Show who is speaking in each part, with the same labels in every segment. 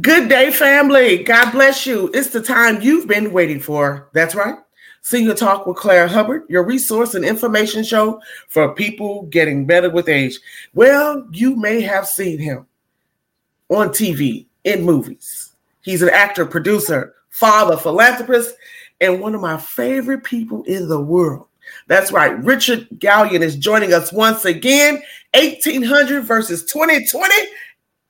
Speaker 1: Good day, family. God bless you. It's the time you've been waiting for. That's right. Senior Talk with Claire Hubbard, your resource and information show for people getting better with age. Well, you may have seen him on TV, in movies. He's an actor, producer, father, philanthropist, and one of my favorite people in the world. That's right. Richard Gallion is joining us once again. 1800 versus 2020.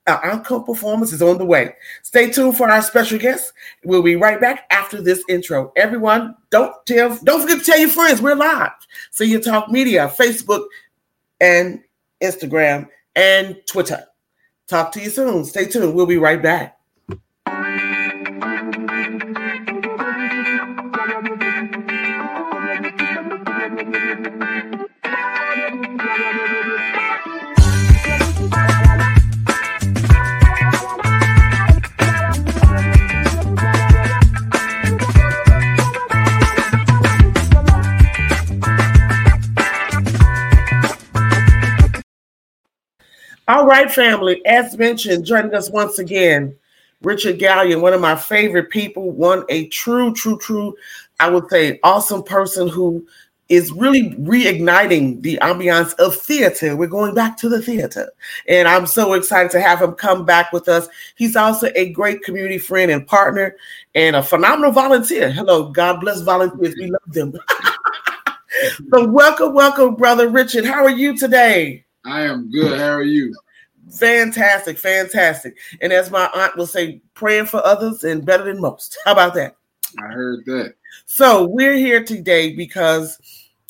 Speaker 1: Our outcome performance is on the way. Stay tuned for our special guest. We'll be right back after this intro. Everyone, don't tell, don't forget to tell your friends we're live. Senior Talk Media, Facebook and Instagram and Twitter. Talk to you soon. Stay tuned. We'll be right back. Right, family. As mentioned, joining us once again, Richard Gallion, one of my favorite people, one a true, true, true, I would say, awesome person who is really reigniting the ambiance of theater. We're going back to the theater. And I'm so excited to have him come back with us. He's also a great community friend and partner and a phenomenal volunteer. Hello, God bless volunteers. We love them. so welcome, welcome, brother Richard. How are you today?
Speaker 2: I am good. How are you?
Speaker 1: Fantastic, fantastic. And as my aunt will say, praying for others and better than most. How about that?
Speaker 2: I heard that.
Speaker 1: So we're here today because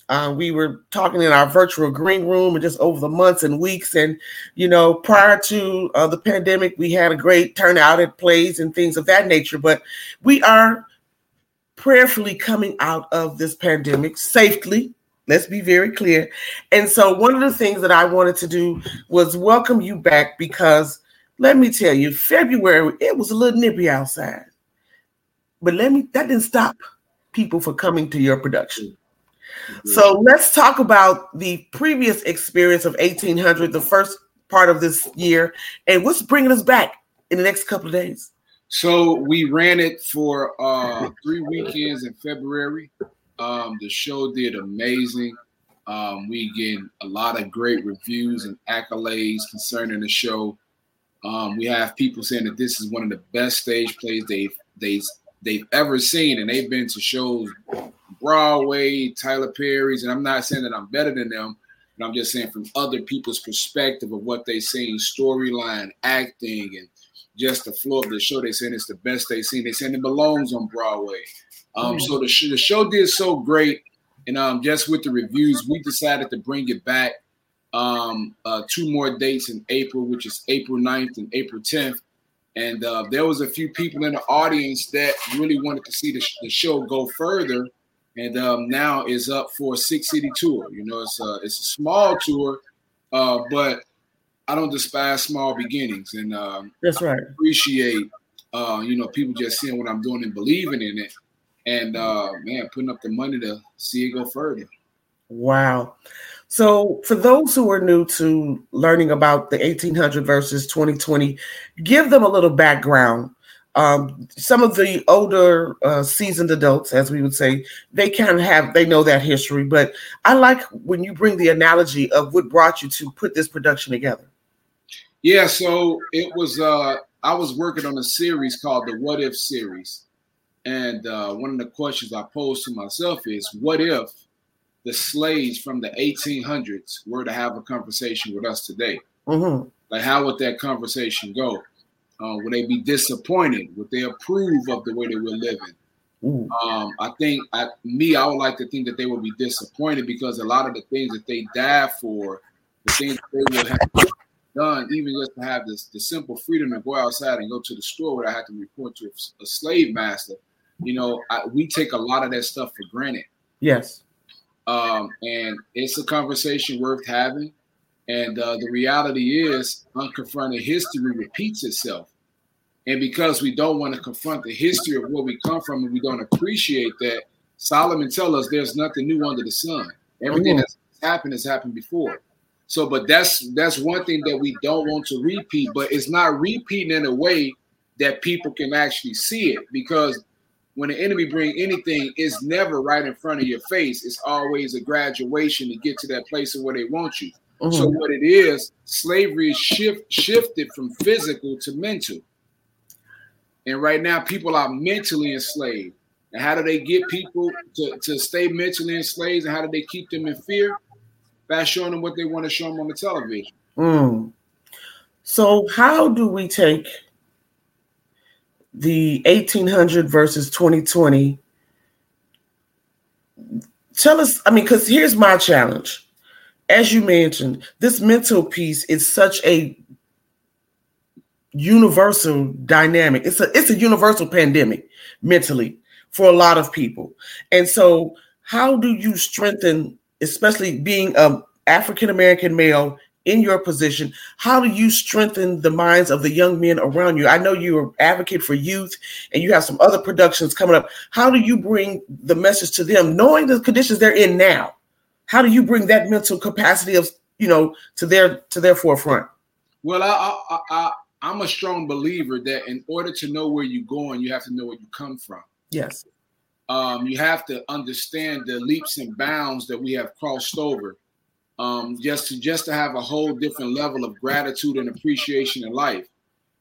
Speaker 1: uh, we were talking in our virtual green room and just over the months and weeks. And, you know, prior to uh, the pandemic, we had a great turnout at plays and things of that nature. But we are prayerfully coming out of this pandemic safely Let's be very clear. And so, one of the things that I wanted to do was welcome you back because let me tell you, February, it was a little nippy outside. But let me, that didn't stop people from coming to your production. Mm-hmm. So, let's talk about the previous experience of 1800, the first part of this year, and what's bringing us back in the next couple of days.
Speaker 2: So, we ran it for uh, three weekends in February. Um, the show did amazing. Um, we get a lot of great reviews and accolades concerning the show. Um, we have people saying that this is one of the best stage plays they've they've they've ever seen, and they've been to shows Broadway, Tyler Perry's, and I'm not saying that I'm better than them, but I'm just saying from other people's perspective of what they've seen, storyline, acting, and just the flow of the show. They saying it's the best they've seen. They saying it belongs on Broadway. Um, mm-hmm. So the, sh- the show did so great, and um, just with the reviews, we decided to bring it back. Um, uh, two more dates in April, which is April 9th and April 10th. And uh, there was a few people in the audience that really wanted to see the, sh- the show go further. And um, now is up for a six city tour. You know, it's a it's a small tour, uh, but I don't despise small beginnings, and um,
Speaker 1: that's right.
Speaker 2: I appreciate uh, you know people just seeing what I'm doing and believing in it and uh, man, putting up the money to see it go further.
Speaker 1: Wow. So, for those who are new to learning about the 1800 versus 2020, give them a little background. Um, some of the older uh, seasoned adults, as we would say, they kind of have they know that history. But I like when you bring the analogy of what brought you to put this production together.
Speaker 2: Yeah, so it was. Uh, I was working on a series called the What If series, and uh, one of the questions I pose to myself is, what if the slaves from the 1800s were to have a conversation with us today? Mm-hmm. Like, how would that conversation go? Uh, would they be disappointed? Would they approve of the way that we're living? Um, I think, I, me, I would like to think that they would be disappointed because a lot of the things that they died for, the things they would have done, even just to have this the simple freedom to go outside and go to the store without having to report to a, a slave master, you know, I, we take a lot of that stuff for granted.
Speaker 1: Yes.
Speaker 2: Um, and it's a conversation worth having. And uh, the reality is, unconfronted history repeats itself. And because we don't want to confront the history of where we come from and we don't appreciate that, Solomon tells us there's nothing new under the sun. Everything that's happened has happened before. So, but that's that's one thing that we don't want to repeat, but it's not repeating in a way that people can actually see it because when the enemy bring anything, it's never right in front of your face. It's always a graduation to get to that place of where they want you. Mm-hmm. So what it is, slavery is shift shifted from physical to mental. And right now, people are mentally enslaved. And how do they get people to, to stay mentally enslaved? And how do they keep them in fear? By showing them what they want to show them on the television.
Speaker 1: Mm. So, how do we take the 1800 versus 2020? Tell us, I mean, because here's my challenge. As you mentioned, this mental piece is such a universal dynamic. It's a it's a universal pandemic mentally for a lot of people. And so how do you strengthen especially being um, a African American male in your position, how do you strengthen the minds of the young men around you? I know you're advocate for youth and you have some other productions coming up. How do you bring the message to them, knowing the conditions they're in now? How do you bring that mental capacity of you know to their to their forefront?
Speaker 2: Well, I I, I I'm a strong believer that in order to know where you're going, you have to know where you come from.
Speaker 1: Yes.
Speaker 2: Um, you have to understand the leaps and bounds that we have crossed over um, just to just to have a whole different level of gratitude and appreciation in life.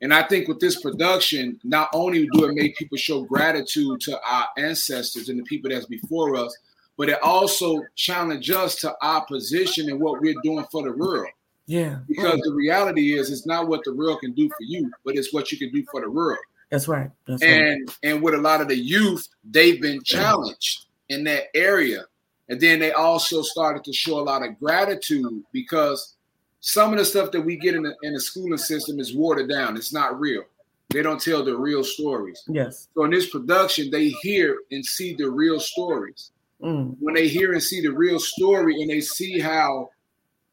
Speaker 2: And I think with this production, not only do it make people show gratitude to our ancestors and the people that's before us, but it also challenge us to our position and what we're doing for the world.
Speaker 1: Yeah.
Speaker 2: Because the reality is it's not what the world can do for you, but it's what you can do for the world.
Speaker 1: That's right. That's
Speaker 2: and right. and with a lot of the youth, they've been challenged in that area and then they also started to show a lot of gratitude because some of the stuff that we get in the, in the schooling system is watered down. It's not real. They don't tell the real stories.
Speaker 1: Yes.
Speaker 2: So in this production, they hear and see the real stories. Mm. When they hear and see the real story and they see how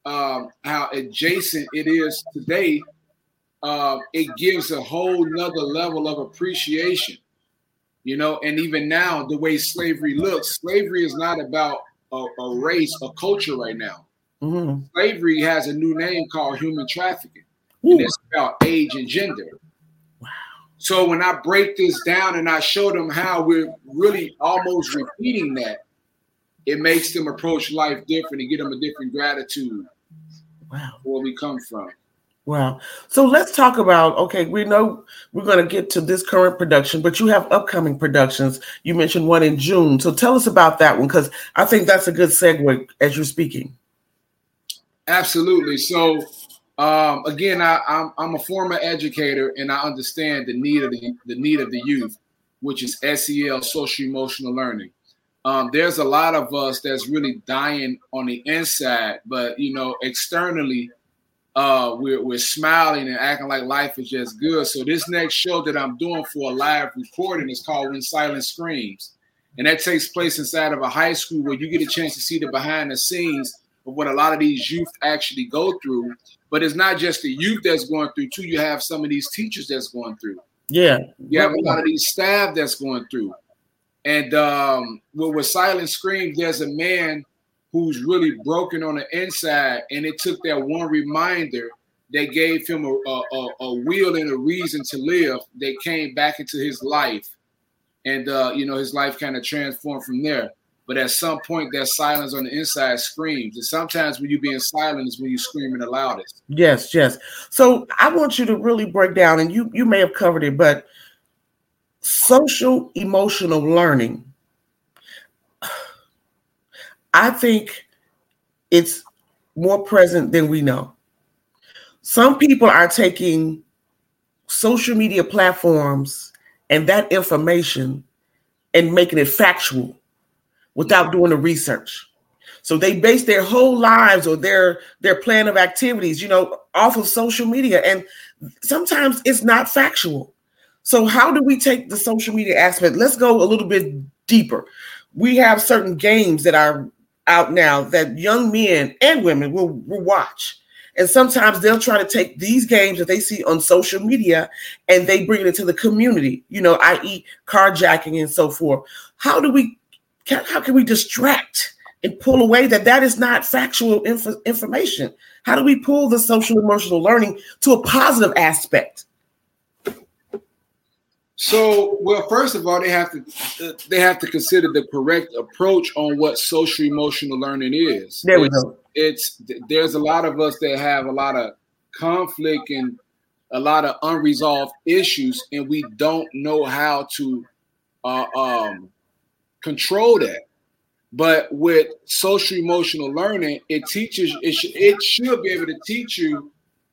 Speaker 2: um, how adjacent it is today, uh, it gives a whole nother level of appreciation you know, and even now, the way slavery looks, slavery is not about a, a race, a culture right now. Mm-hmm. Slavery has a new name called human trafficking, Ooh. and it's about age and gender. Wow. So when I break this down and I show them how we're really almost repeating that, it makes them approach life different and get them a different gratitude.
Speaker 1: Wow.
Speaker 2: Where we come from.
Speaker 1: Wow. So let's talk about okay, we know we're going to get to this current production, but you have upcoming productions. You mentioned one in June. So tell us about that one because I think that's a good segue as you're speaking.
Speaker 2: Absolutely. So um, again, I, am I'm, I'm a former educator and I understand the need of the, the need of the youth, which is SEL, social emotional learning. Um, there's a lot of us that's really dying on the inside, but you know, externally, uh, we're, we're smiling and acting like life is just good. So this next show that I'm doing for a live recording is called When Silence Screams. And that takes place inside of a high school where you get a chance to see the behind the scenes of what a lot of these youth actually go through. But it's not just the youth that's going through, too. You have some of these teachers that's going through.
Speaker 1: Yeah.
Speaker 2: You have a lot of these staff that's going through. And um, with, with Silent Screams, there's a man who's really broken on the inside, and it took that one reminder that gave him a, a, a will and a reason to live that came back into his life. And, uh, you know, his life kind of transformed from there. But at some point, that silence on the inside screams. And sometimes when you're being silent is when you're screaming the loudest.
Speaker 1: Yes, yes. So I want you to really break down, and you you may have covered it, but social emotional learning I think it's more present than we know. Some people are taking social media platforms and that information and making it factual without doing the research. So they base their whole lives or their their plan of activities, you know, off of social media and sometimes it's not factual. So how do we take the social media aspect? Let's go a little bit deeper. We have certain games that are out now that young men and women will, will watch. And sometimes they'll try to take these games that they see on social media and they bring it into the community, you know, i.e., carjacking and so forth. How do we, how can we distract and pull away that that is not factual inf- information? How do we pull the social emotional learning to a positive aspect?
Speaker 2: So, well, first of all, they have to they have to consider the correct approach on what social emotional learning is.
Speaker 1: There we
Speaker 2: it's,
Speaker 1: go.
Speaker 2: It's there's a lot of us that have a lot of conflict and a lot of unresolved issues, and we don't know how to uh, um, control that. But with social emotional learning, it teaches it, sh- it should be able to teach you,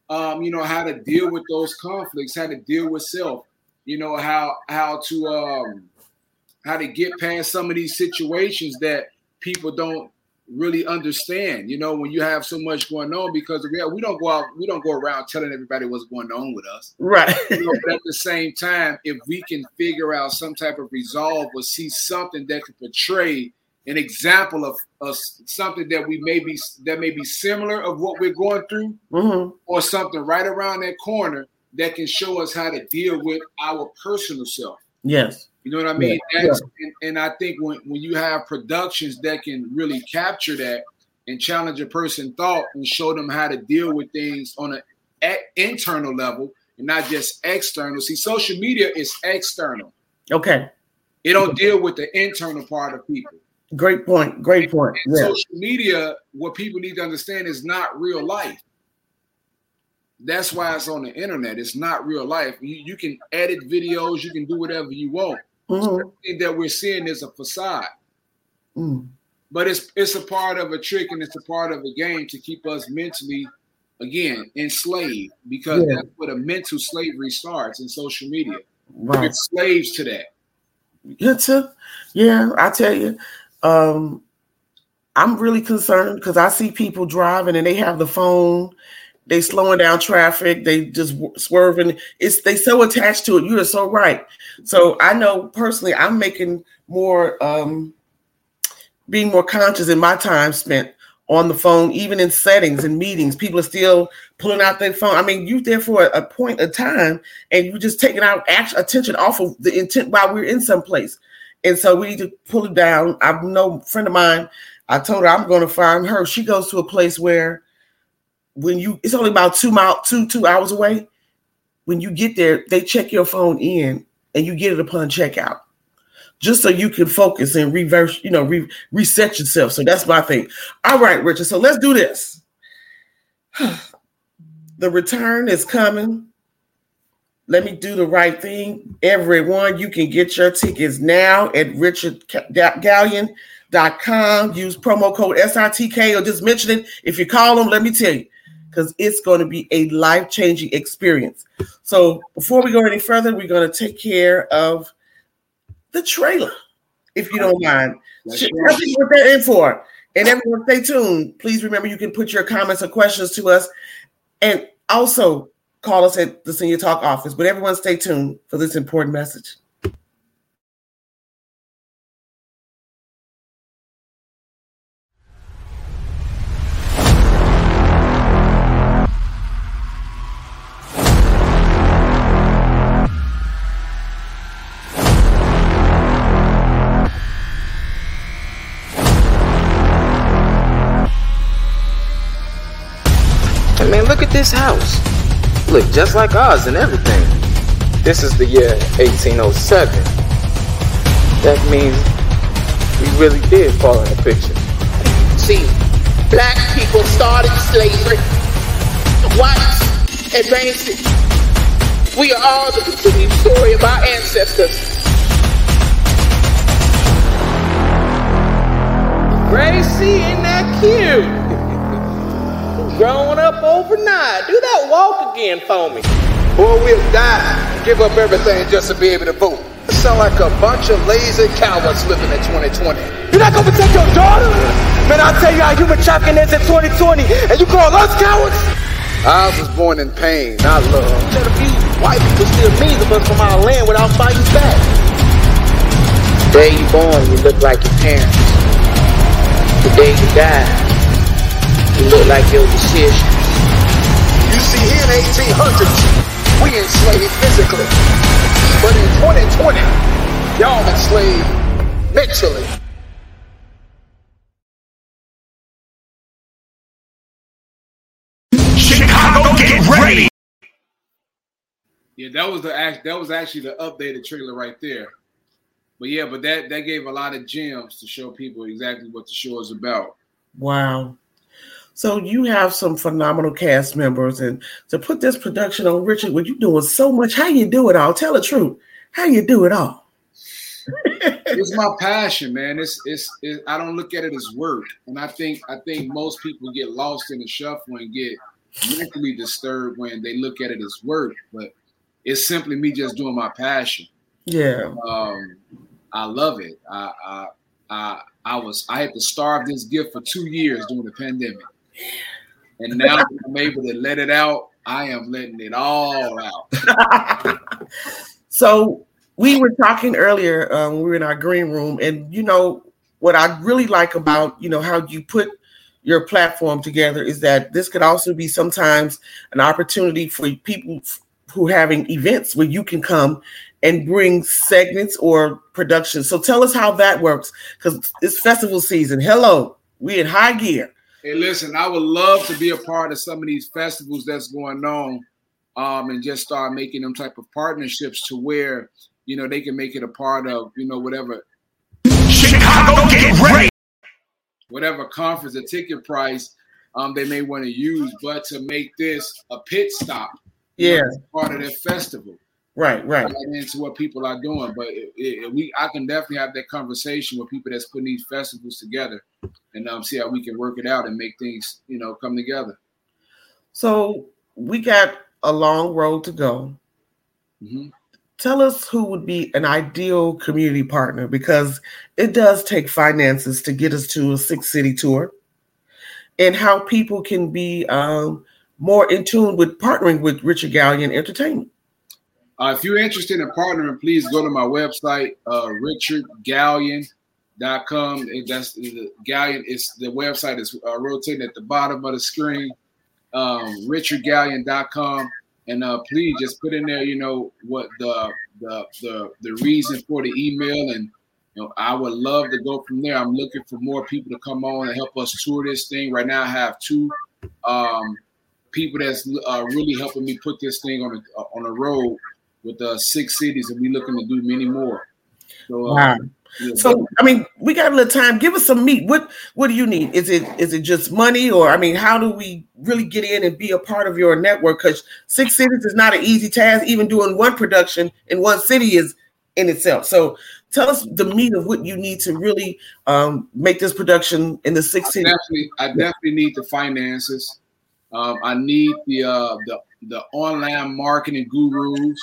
Speaker 2: um, you know, how to deal with those conflicts, how to deal with self, you know, how how to um, how to get past some of these situations that people don't really understand. You know, when you have so much going on, because we we don't go out, we don't go around telling everybody what's going on with us.
Speaker 1: Right.
Speaker 2: You know, but at the same time, if we can figure out some type of resolve or see something that could portray an example of, of something that we may be that may be similar of what we're going through,
Speaker 1: Mhm.
Speaker 2: or something right around that corner that can show us how to deal with our personal self.
Speaker 1: Yes.
Speaker 2: You know what I mean?
Speaker 1: Yeah,
Speaker 2: That's, and, and I think when, when you have productions that can really capture that and challenge a person thought and show them how to deal with things on an internal level and not just external. See, social media is external.
Speaker 1: Okay.
Speaker 2: It don't deal with the internal part of people.
Speaker 1: Great point. Great point.
Speaker 2: And
Speaker 1: Yeah.
Speaker 2: social media, what people need to understand is not real life. That's why it's on the internet. It's not real life. You, you can edit videos, you can do whatever you want.
Speaker 1: Mhm.
Speaker 2: That we're seeing is a facade.
Speaker 1: Mm.
Speaker 2: But it's it's a part of a trick and it's a part of a game to keep us mentally, again, enslaved because
Speaker 1: Yeah.
Speaker 2: that's where the mental slavery starts in social media.
Speaker 1: Right.
Speaker 2: We're slaves to that.
Speaker 1: It's a, yeah, I tell you, um, I'm really concerned because I see people driving and they have the phone, they slowing down traffic, they just swerving. It's they so attached to it. You are so right. So I know personally, I'm making more, um, being more conscious in my time spent on the phone, even in settings and meetings. People are still pulling out their phone. I mean, you there for a, point of time, and you're just taking out attention off of the intent while we're in some place. And so we need to pull it down. I know friend of mine, I told her I'm going to find her. She goes to a place where when you, it's only about two mile, two, two hours away. When you get there, they check your phone in and you get it upon checkout just so you can focus and reverse, you know, re- reset yourself. So that's my thing. All right, Richard. So let's do this. the return is coming. Let me do the right thing. Everyone, you can get your tickets now at richardgallion.com. Use promo code SITK or just mention it. If you call them, let me tell you, because it's going to be a life changing experience. So before we go any further, we're going to take care of the trailer, if you don't mind.
Speaker 2: That's
Speaker 1: what they're in for. And everyone, stay tuned. Please remember you can put your comments or questions to us, and also call us at the Senior Talk office. But everyone, stay tuned for this important message.
Speaker 3: This house. Look just like ours and everything. This is the year 1807. That means we really did fall in the picture.
Speaker 4: See, black people started slavery. Whites advanced it. We are all the continued story of our ancestors.
Speaker 3: Gracie, ain't that cute? Growing up overnight. Do that walk again for me.
Speaker 5: Boy, we'll die and give up everything just to be able to vote. You sound like a bunch of lazy cowards living in 2020.
Speaker 3: You're not gonna protect your daughter? Man, I'll tell you how human trafficking is in 2020, and you call us cowards?
Speaker 5: I was born in pain, not love.
Speaker 3: Tell the few white people steal millions of us from our land without fighting back. The day you born, you look like your parents. The day you die, you look like your decision.
Speaker 5: You see, here in 1800s, we enslaved physically. But in 2020, y'all enslaved mentally.
Speaker 6: Chicago, get ready.
Speaker 2: Yeah, that was the act. That was actually the updated trailer right there. But yeah, but that that gave a lot of gems to show people exactly what the show is about.
Speaker 1: Wow. So you have some phenomenal cast members, and to put this production on, Richard, what you doing so much? How you do it all? Tell the truth. How you do it all?
Speaker 2: it's my passion, man. It's, it's it's I don't look at it as work, and I think I think most people get lost in the shuffle and get mentally disturbed when they look at it as work. But it's simply me just doing my passion.
Speaker 1: Yeah.
Speaker 2: Um, I love it. I, I, I, I was I had to starve this gift for two years during the pandemic, and now I'm able to let it out. I am letting it all out.
Speaker 1: so we were talking earlier. Um, we were in our green room, and you know what I really like about you know how you put your platform together is that this could also be sometimes an opportunity for people who are having events where you can come and bring segments or productions. So tell us how that works because it's festival season. Hello, we in high gear.
Speaker 2: Hey, listen, I would love to be a part of some of these festivals that's going on, um, and just start making them type of partnerships to where you know they can make it a part of you know whatever. Chicago, get ready. Whatever conference or ticket price um, they may want to use, but to make this a pit stop,
Speaker 1: yeah,
Speaker 2: know, part of their festival.
Speaker 1: Right, right.
Speaker 2: Into what people are doing, but it, it, we I can definitely have that conversation with people that's putting these festivals together, and um, see how we can work it out and make things you know come together.
Speaker 1: So we got a long road to go. Mm-hmm. Tell us who would be an ideal community partner because it does take finances to get us to a six city tour, and how people can be um, more in tune with partnering with Richard Gallion Entertainment.
Speaker 2: Uh, if you're interested in partnering, please go to my website, uh, richardgallion.com. That's the Gallion. It's the website is uh, rotating at the bottom of the screen. Um, richardgallion.com, and uh, please just put in there, you know, what the the the the reason for the email, and you know, I would love to go from there. I'm looking for more people to come on and help us tour this thing. Right now, I have two um, people that's uh, really helping me put this thing on a, on a road with uh, six cities, and we're looking to do many more. So, uh,
Speaker 1: wow. Yeah, so I mean, we got a little time. Give us some meat. What What do you need? Is it is it just money, or I mean, how do we really get in and be a part of your network? Because six cities is not an easy task. Even doing one production in one city is in itself. So tell us the meat of what you need to really um, make this production in the six cities.
Speaker 2: Definitely, I definitely need the finances. Um, I need the uh, the the online marketing gurus.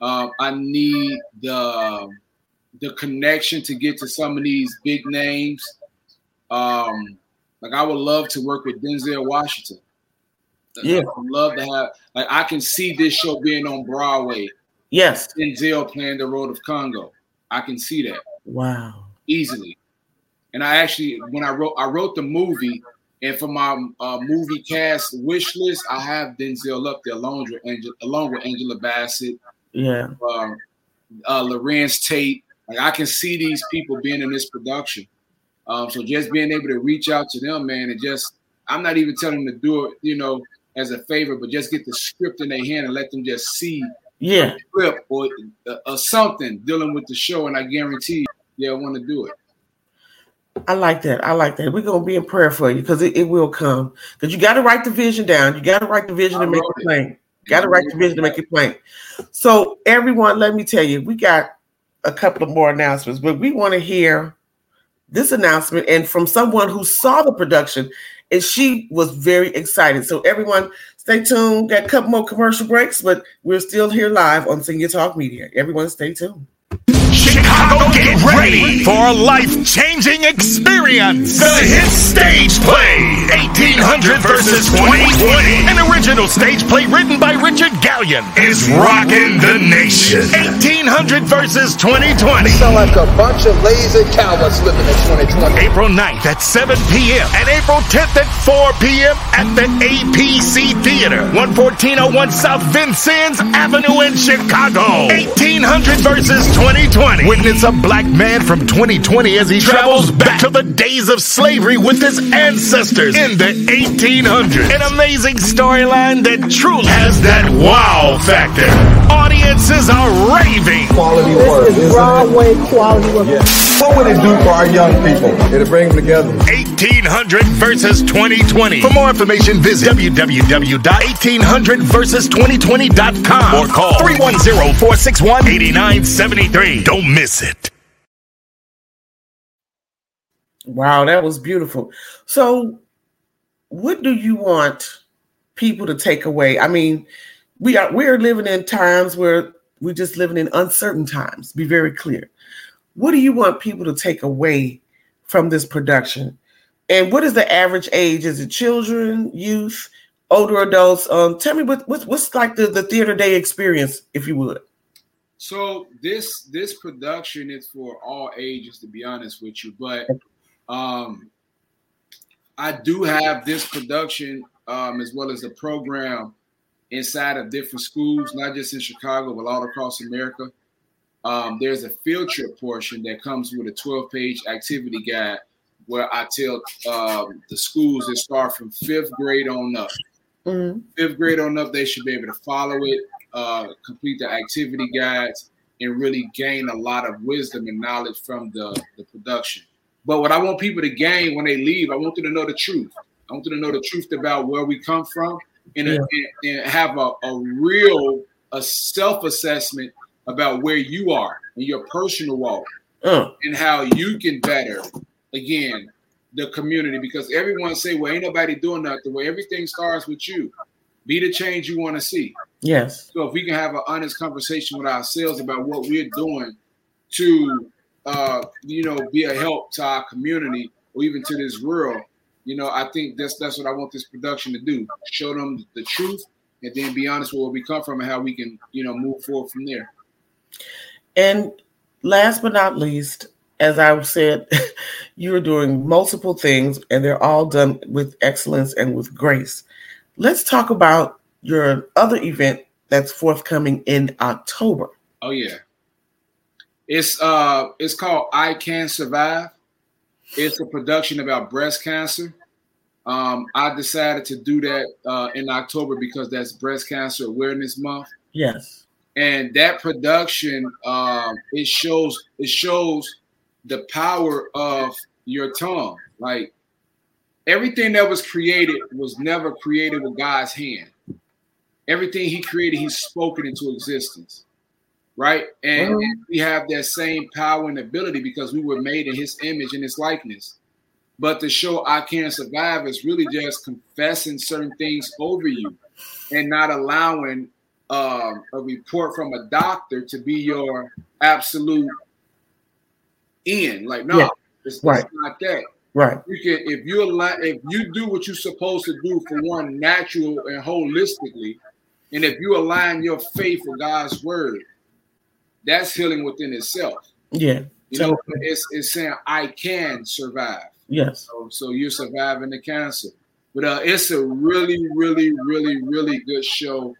Speaker 2: Um, I need the the connection to get to some of these big names. Um, like I would love to work with Denzel Washington.
Speaker 1: Yeah, I
Speaker 2: would love to have. Like I can see this show being on Broadway.
Speaker 1: Yes,
Speaker 2: Denzel playing the role of Congo. I can see that.
Speaker 1: Wow,
Speaker 2: easily. And I actually, when I wrote, I wrote the movie, and for my uh, movie cast wish list, I have Denzel up there along with Angela, along with Angela Bassett,
Speaker 1: yeah.
Speaker 2: Um, uh, Larenz Tate. Like I can see these people being in this production. Um, so just being able to reach out to them, man, and just I'm not even telling them to do it, you know, as a favor, but just get the script in their hand and let them just see
Speaker 1: yeah
Speaker 2: script or, uh, or something dealing with the show, and I guarantee they'll want to do it.
Speaker 1: I like that. I like that. We're gonna be in prayer for you because it, it, will come. Because you got to write the vision down. You got to write the vision and make it plain. Got to write the vision to make it plain. So, everyone, let me tell you, we got a couple of more announcements, but we want to hear this announcement and from someone who saw the production, and she was very excited. So, everyone, stay tuned. Got a couple more commercial breaks, but we're still here live on Senior Talk Media. Everyone, stay tuned.
Speaker 6: Chicago, get ready for a life-changing experience. The hit stage play, 1800 versus 2020. An original stage play written by Richard Gallion is rocking the nation. 1800 versus 2020.
Speaker 5: sound like a bunch of lazy cowards living in 2020.
Speaker 6: April 9th at 7 p.m. and April 10th at 4 p.m. at the APC Theater, 11401 South Vincennes Avenue in Chicago. 1800 versus 2020. Witness a black man from 2020 as he travels back to the days of slavery with his ancestors in the 1800s. An amazing storyline that truly has that wow factor. Audiences are raving.
Speaker 7: Quality work.
Speaker 8: This is Broadway quality work.
Speaker 7: Yeah. What would it do for our young people? It'll bring them together.
Speaker 6: 1800 versus 2020. For more information, visit www.1800versus2020.com or call 310-461-8973. Don't miss it.
Speaker 1: Wow, that was beautiful. So, what do you want people to take away? I mean, we are we're living in times where we're just living in uncertain times. Be very clear. What do you want people to take away from this production? And what is the average age? Is it children, youth, older adults? Um, tell me what, what what's like the, the theater day experience, if you would.
Speaker 2: So this this production is for all ages, to be honest with you. But um, I do have this production um, as well as a program inside of different schools, not just in Chicago, but all across America. Um, there's a field trip portion that comes with a 12 page activity guide where I tell um, the schools that start from fifth grade on up.
Speaker 1: Mhm.
Speaker 2: Fifth grade on up, they should be able to follow it, uh, complete the activity guides, and really gain a lot of wisdom and knowledge from the, the production. But what I want people to gain when they leave, I want them to know the truth. I want them to know the truth about where we come from and,
Speaker 1: Yeah.
Speaker 2: and, and have a, a real a self-assessment about where you are in your personal walk
Speaker 1: Uh,
Speaker 2: and how you can better again the community because everyone say well ain't nobody doing nothing well everything starts with you be the change you want to see
Speaker 1: yes.
Speaker 2: so if we can have an honest conversation with ourselves about what we're doing to uh you know be a help to our community or even to this world you know i think that's that's what i want this production to do show them the truth and then be honest with where we come from and how we can you know move forward from there
Speaker 1: And last but not least, as I said, you are doing multiple things and they're all done with excellence and with grace. Let's talk about your other event that's forthcoming in October.
Speaker 2: Oh yeah. It's uh it's called I Can Survive. It's a production about breast cancer. Um, I decided to do that uh, in October because that's Breast Cancer Awareness Month,
Speaker 1: Yes.
Speaker 2: and that production um, it shows it shows the power of your tongue. Like everything that was created was never created with God's hand. Everything He created, He's spoken into existence right? And, and we have that same power and ability because we were made in His image and His likeness. But the show I Can't Survive is really just confessing certain things over you and not allowing um, a report from a doctor to be your absolute end. Like, no,
Speaker 1: Yeah.
Speaker 2: it's, it's
Speaker 1: Right.
Speaker 2: not that.
Speaker 1: Right.
Speaker 2: You can if you allow if you do what you're supposed to do for one natural and holistically, and if you align your faith with God's word, that's healing within itself.
Speaker 1: Yeah.
Speaker 2: You know, it's it's saying I can survive.
Speaker 1: Yes.
Speaker 2: So, so you're surviving the cancer. But uh, it's a really, really, really, really good show.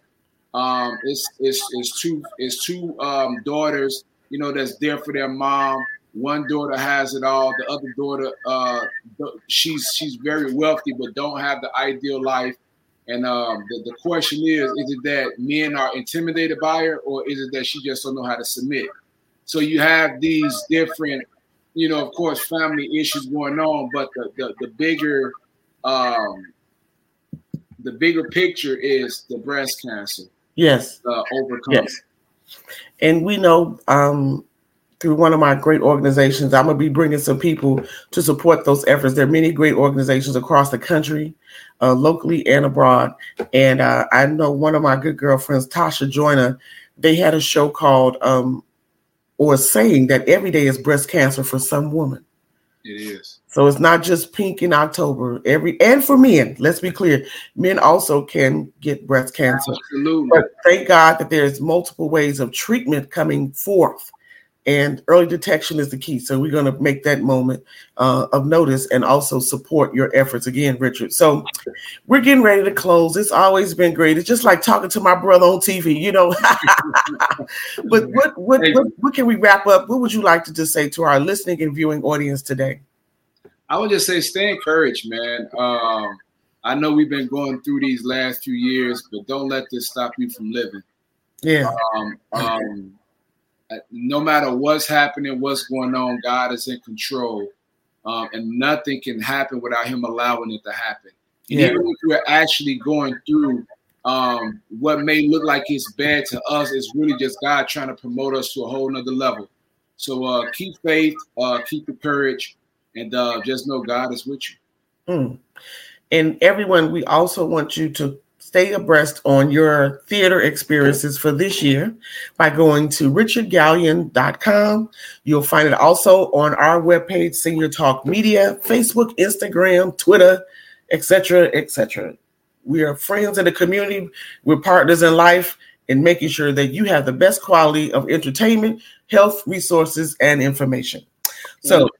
Speaker 2: Um, it's it's it's two it's two um, daughters, you know, that's there for their mom. One daughter has it all. The other daughter, uh, she's she's very wealthy, but don't have the ideal life. And um, the, the question is: Is it that men are intimidated by her, or is it that she just don't know how to submit? So you have these different you know, of course, family issues going on, but the the, the bigger um, the bigger picture is the breast cancer
Speaker 1: Yes.
Speaker 2: uh, overcome.
Speaker 1: Yes. And we know um, through one of my great organizations, I'm going to be bringing some people to support those efforts. There are many great organizations across the country, uh, locally and abroad. And uh, I know one of my good girlfriends, Tasha Joyner, they had a show called, um, or saying that every day is breast cancer for some woman.
Speaker 2: It is.
Speaker 1: So it's not just pink in October. Every and for men, let's be clear, men also can get breast cancer.
Speaker 2: Absolutely.
Speaker 1: But thank God that there's multiple ways of treatment coming forth. And early detection is the key. So we're going to make that moment uh, of notice and also support your efforts again, Richard. So we're getting ready to close. It's always been great. It's just like talking to my brother on TV, you know. but what what, what what can we wrap up? What would you like to just say to our listening and viewing audience today?
Speaker 2: I would just say stay encouraged, man. Um, I know we've been going through these last few years, but don't let this stop you from living.
Speaker 1: Yeah.
Speaker 2: Um, um, no matter what's happening, what's going on, God is in control. Um, and nothing can happen without Him allowing it to happen.
Speaker 1: Yeah.
Speaker 2: even if we're actually going through um, what may look like it's bad to us, it's really just God trying to promote us to a whole nother level. So uh, keep faith, uh, keep the courage, and uh, just know God is with you.
Speaker 1: Mm. And everyone, we also want you to stay abreast on your theater experiences for this year by going to richardgallion.com. You'll find it also on our webpage, Senior Talk Media, Facebook, Instagram, Twitter, etc., etc. We are friends in the community. We're partners in life in making sure that you have the best quality of entertainment, health, resources, and information. So,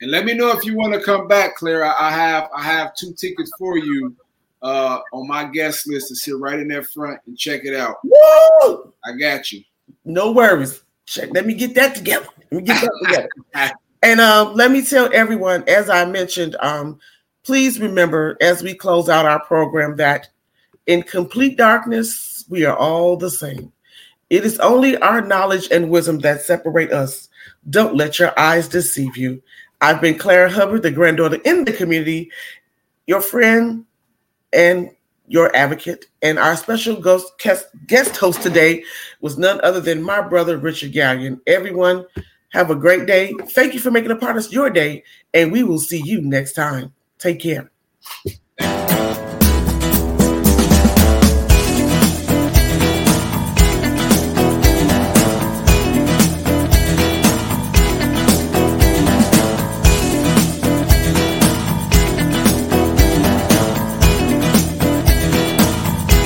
Speaker 2: And let me know if you want to come back, Claire. I I have I have two tickets for you uh, on my guest list to sit right in there front and check it out.
Speaker 1: woo!
Speaker 2: I got you.
Speaker 1: No worries. Check. Let me get that together. Let me get that together. and um, let me tell everyone, as I mentioned, um, please remember as we close out our program that in complete darkness, we are all the same. It is only our knowledge and wisdom that separate us. Don't let your eyes deceive you. I've been Claire Hubbard, the granddaughter in the community, your friend and your advocate. And our special guest host today was none other than my brother, Richard Gallion. Everyone, have a great day. Thank you for making a part of your day, and we will see you next time. Take care.